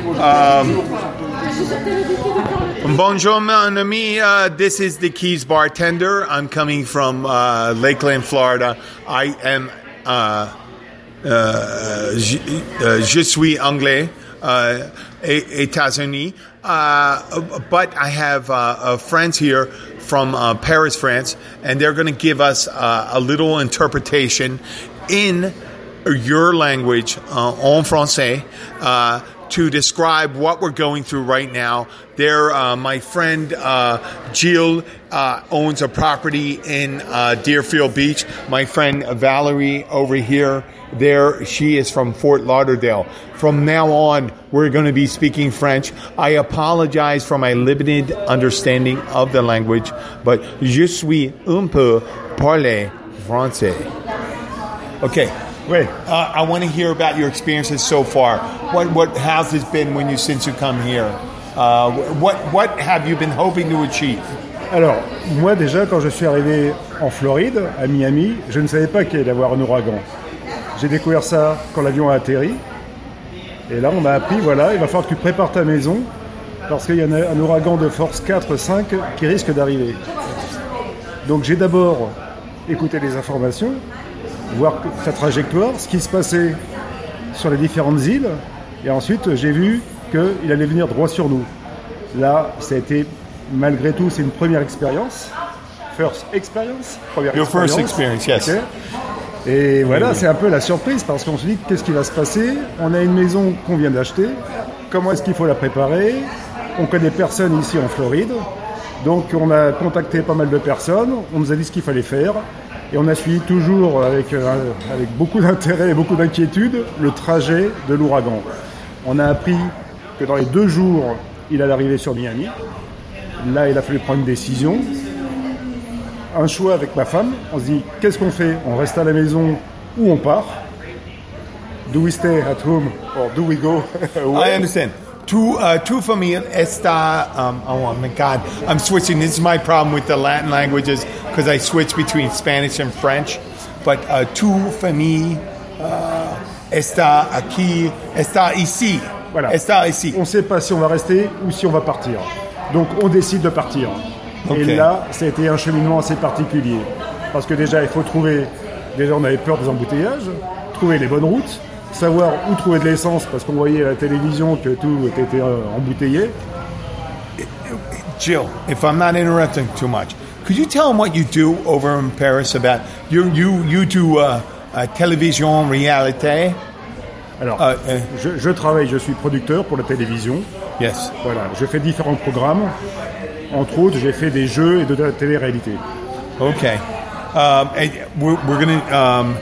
Um, bonjour, mon ami. Uh, this is the Keys bartender. I'm coming from uh, Lakeland, Florida. I am. Uh, uh, je, uh, je suis anglais, États-Unis. Uh, but I have friends here from Paris, France, and they're going to give us a little interpretation in your language, en français, to describe what we're going through right now. There, uh, my friend uh, Jill uh, owns a property in uh, Deerfield Beach. My friend Valerie over here, there, she is from Fort Lauderdale. From now on, we're going to be speaking French. I apologize for my limited understanding of the language, but je suis un peu parler français. Okay. Wait. Uh, I want to hear about your experiences so far. What what has it been when you since you come here? Uh, what what have you been hoping to achieve? Alors, moi déjà, quand je suis arrivé en Floride, à Miami, je ne savais pas qu'il allait y avoir un ouragan. J'ai découvert ça quand l'avion a atterri. Et là, on m'a appris, voilà, il va falloir que tu prépares ta maison parce qu'il y a un, ouragan de force 4, 5 qui risque d'arriver. Donc j'ai d'abord écouté les informations, voir sa trajectoire, ce qui se passait sur les différentes îles, et ensuite j'ai vu qu'il allait venir droit sur nous. Là, ça a été, malgré tout, c'est une première expérience. First experience première Your first experience, yes. Et voilà, c'est un peu la surprise parce qu'on se dit qu'est-ce qui va se passer? On a une maison qu'on vient d'acheter. Comment est-ce qu'il faut la préparer? On connaît personne ici en Floride. Donc on a contacté pas mal de personnes. On nous a dit ce qu'il fallait faire. Et on a suivi toujours avec, euh, avec beaucoup d'intérêt et beaucoup d'inquiétude le trajet de l'ouragan. On a appris que dans les deux jours, il allait arriver sur Miami. Là, il a fallu prendre une décision un choix avec ma femme. On se dit, qu'est-ce qu'on fait? On reste à la maison ou on part? Do we stay at home or do we go? Away I understand. Tu, uh, tu familia está. Um, oh my God, I'm switching. This is my problem with the Latin languages because I switch between Spanish and French. But uh, tu famille uh, está aquí, está ici. Voilà. Está ici. On ne sait pas si on va rester ou si on va partir. Donc on décide de partir. Et là, ça a été un cheminement assez particulier. Parce que déjà, il faut trouver. Déjà, on avait peur des embouteillages, trouver les bonnes routes, savoir où trouver de l'essence, parce qu'on voyait à la télévision que tout était euh, embouteillé. Jill, if I'm not interrupting too much, could you tell them what you do over in Paris about you? You you do uh, uh, télévision réalité. Alors, Uh, uh, je, je travaille, je suis producteur pour la télévision. yes. Voilà, je fais différents programmes. Entre autres, j'ai fait des jeux et de la télé-réalité. Okay. Um, and we're, to. Um,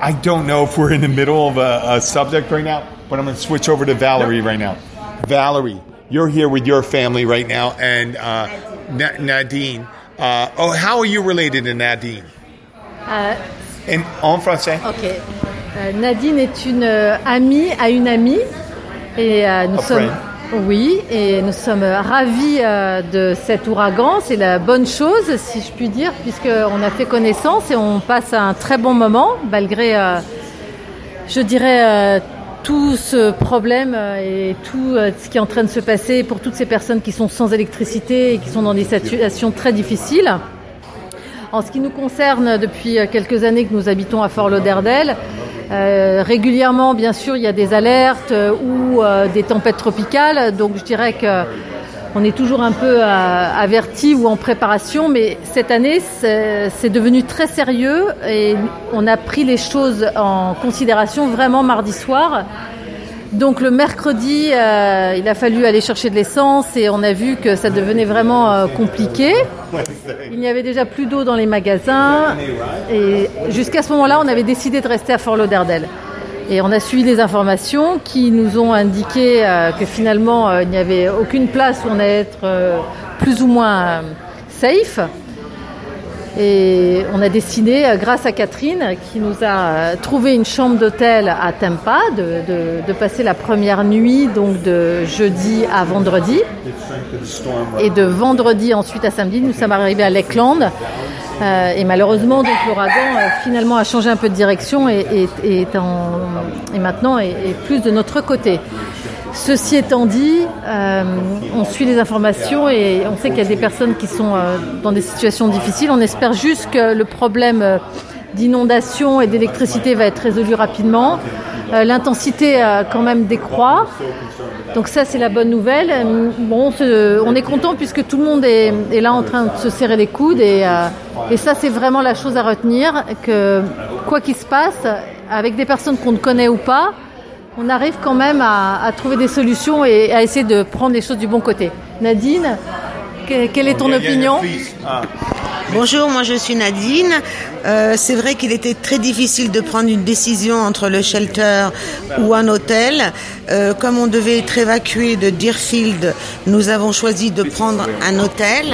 I don't know if we're in the middle of a, a subject right now, but I'm going to switch over to Valerie right now. Valerie, you're here with your family right now, and uh, Na- Nadine. Uh, oh, how are you related to Nadine? Euh, In, en français? ok. Euh, Nadine est une euh, amie à une amie. Et euh, nous A sommes. Oui, et nous sommes ravis euh, de cet ouragan. C'est la bonne chose, si je puis dire, puisqu'on a fait connaissance et on passe un très bon moment, malgré, euh, je dirais, euh, tout ce problème et tout ce qui est en train de se passer pour toutes ces personnes qui sont sans électricité et qui sont dans des situations très difficiles. En ce qui nous concerne, depuis quelques années que nous habitons à Fort Lauderdale, euh, régulièrement, bien sûr, il y a des alertes euh, ou euh, des tempêtes tropicales. Donc, je dirais que on est toujours un peu averti ou en préparation. Mais cette année, c'est devenu très sérieux et on a pris les choses en considération vraiment mardi soir. Donc le mercredi, euh, il a fallu aller chercher de l'essence et on a vu que ça devenait vraiment euh, compliqué. Il n'y avait déjà plus d'eau dans les magasins et jusqu'à ce moment-là, on avait décidé de rester à Fort Lauderdale. Et on a suivi les informations qui nous ont indiqué euh, que finalement il n'y avait aucune place où on allait être plus ou moins safe. Et on a décidé, grâce à Catherine, qui nous a trouvé une chambre d'hôtel à Tampa, de, passer la première nuit, donc de jeudi à vendredi. Et de vendredi ensuite à samedi, nous sommes arrivés à Lakeland. Euh, et malheureusement, donc l'ouragan euh, finalement a changé un peu de direction et, et, et, en, et maintenant est, plus de notre côté. Ceci étant dit, euh, on suit les informations et on sait qu'il y a des personnes qui sont euh, dans des situations difficiles. On espère juste que le problème euh, d'inondation et d'électricité va être résolu rapidement. L'intensité quand même décroît. Donc ça c'est la bonne nouvelle. On, est content puisque tout le monde est, là en train de se serrer les coudes et, et ça c'est vraiment la chose à retenir que quoi qu'il se passe, avec des personnes qu'on ne connaît ou pas, on arrive quand même à, à, trouver des solutions et à essayer de prendre les choses du bon côté. Nadine, quelle est ton opinion Bonjour, moi je suis Nadine. Euh, c'est vrai qu'il était très difficile de prendre une décision entre le shelter ou un hôtel. Euh, comme on devait être évacué de Deerfield, nous avons choisi de prendre un hôtel.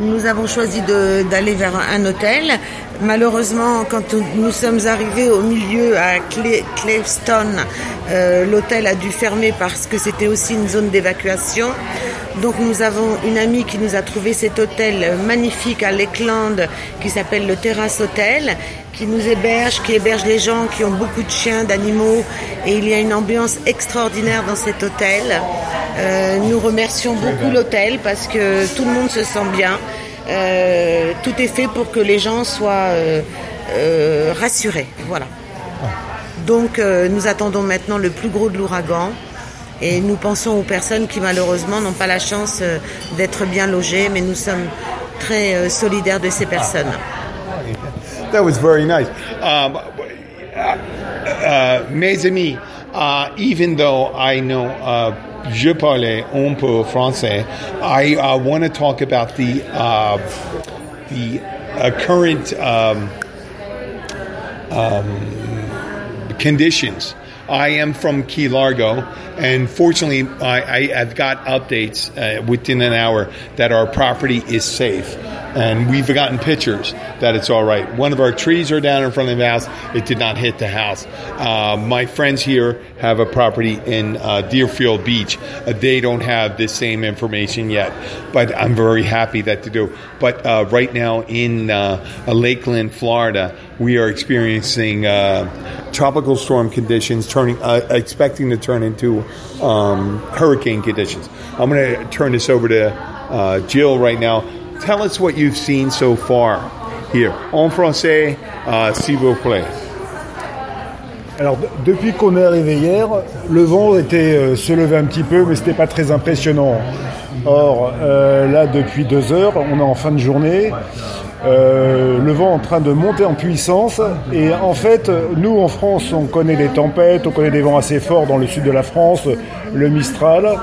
Nous avons choisi d'aller vers un hôtel. Malheureusement, quand nous sommes arrivés au milieu à Claveston, euh, l'hôtel a dû fermer parce que c'était aussi une zone d'évacuation. Donc nous avons une amie qui nous a trouvé cet hôtel magnifique à Lakeland qui s'appelle le Terrace Hotel qui nous héberge, qui héberge les gens qui ont beaucoup de chiens, d'animaux et il y a une ambiance extraordinaire dans cet hôtel. Euh, nous remercions beaucoup l'hôtel parce que tout le monde se sent bien. Euh, tout est fait pour que les gens soient euh, rassurés. Voilà. Donc euh, nous attendons maintenant le plus gros de l'ouragan et nous pensons aux personnes qui malheureusement n'ont pas la chance euh, d'être bien logées, mais nous sommes très euh, solidaires de ces personnes. That was very nice. Um, uh, mes amis, uh, even though I know uh, je parlais un peu français, I want to talk about the the current um, um, conditions. I am from Key Largo, and fortunately, I, have got updates uh, within an hour that our property is safe. And we've gotten pictures that it's all right. One of our trees are down in front of the house. It did not hit the house. Uh, my friends here have a property in uh, Deerfield Beach. Uh, they don't have the same information yet, but I'm very happy that to do. But uh, right now in uh, Lakeland, Florida, we are experiencing uh, tropical storm conditions, turning expecting to turn into um, hurricane conditions. I'm going to turn this over to Jill right now tell us what you've seen so far here. En français, uh, s'il vous plaît. Alors, depuis qu'on est arrivé hier, le vent était euh, se lever un petit peu, mais c'était pas très impressionnant. Or, euh, là, depuis deux heures, on est en fin de journée. Euh, le vent est en train de monter en puissance et en fait nous en France on connaît des tempêtes, on connaît des vents assez forts dans le sud de la France, le Mistral.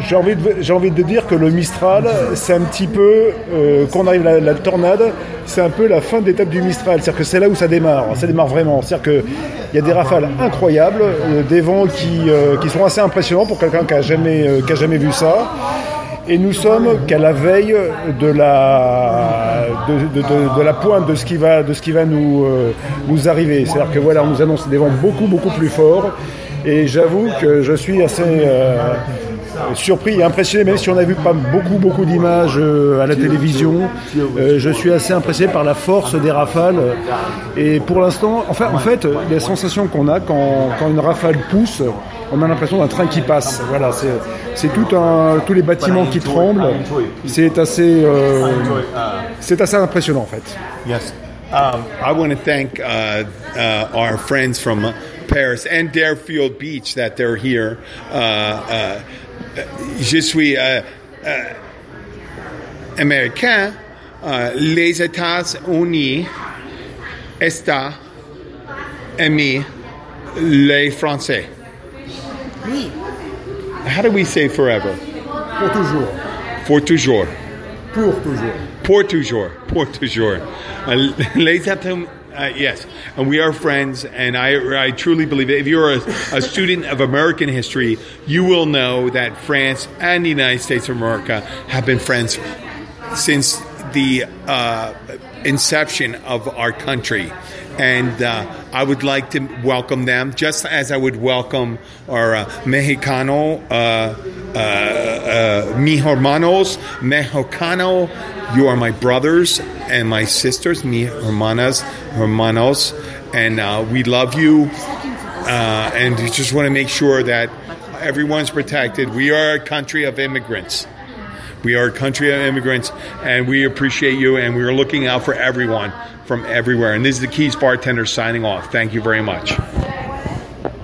J'ai envie, de, dire que le Mistral, c'est un petit peu, euh, quand on arrive à la, tornade, c'est un peu la fin d'étape du Mistral. C'est-à-dire que c'est là où ça démarre. Ça démarre vraiment. C'est-à-dire qu'il y a des rafales incroyables, euh, des vents qui, euh, qui sont assez impressionnants pour quelqu'un qui n'a jamais, jamais vu ça. Et nous sommes qu'à la veille de la, pointe de ce qui va, nous, arriver. C'est-à-dire que voilà, on nous annonce des vents beaucoup, beaucoup plus forts. Et j'avoue que je suis assez surpris et impressionné, même si on a vu pas beaucoup, beaucoup d'images euh, à la télévision. Euh, je suis assez impressionné par la force des rafales. Et pour l'instant, enfin, en fait, les sensations qu'on a quand, une rafale pousse, on a l'impression d'un train qui passe. Voilà, c'est tout un, tous les bâtiments qui tremblent. C'est assez, euh, c'est assez impressionnant en fait. Yes. Um, I want to thank uh, uh, our friends from Paris and Deerfield Beach that they're here. Uh, je suis uh, américain. les États-Unis está aimé les Français. Oui. How do we say forever? Pour toujours. For toujours. Pour toujours. Pour toujours. Pour toujours. Les Uh, yes, and we are friends, and I, I truly believe it. If you're a, a, student of American history, you will know that France and the United States of America have been friends since the uh, inception of our country. And uh, I would like to welcome them, just as I would welcome our uh, Mexicano, uh, uh, uh, mi hermanos, Mexicano. You are my brothers and my sisters, mi hermanas, hermanos, and uh, we love you. Uh, and we just want to make sure that everyone's protected. We are a country of immigrants. We are a country of immigrants, and we appreciate you, and we are looking out for everyone from everywhere. And this is the Keys Bartender signing off. Thank you very much.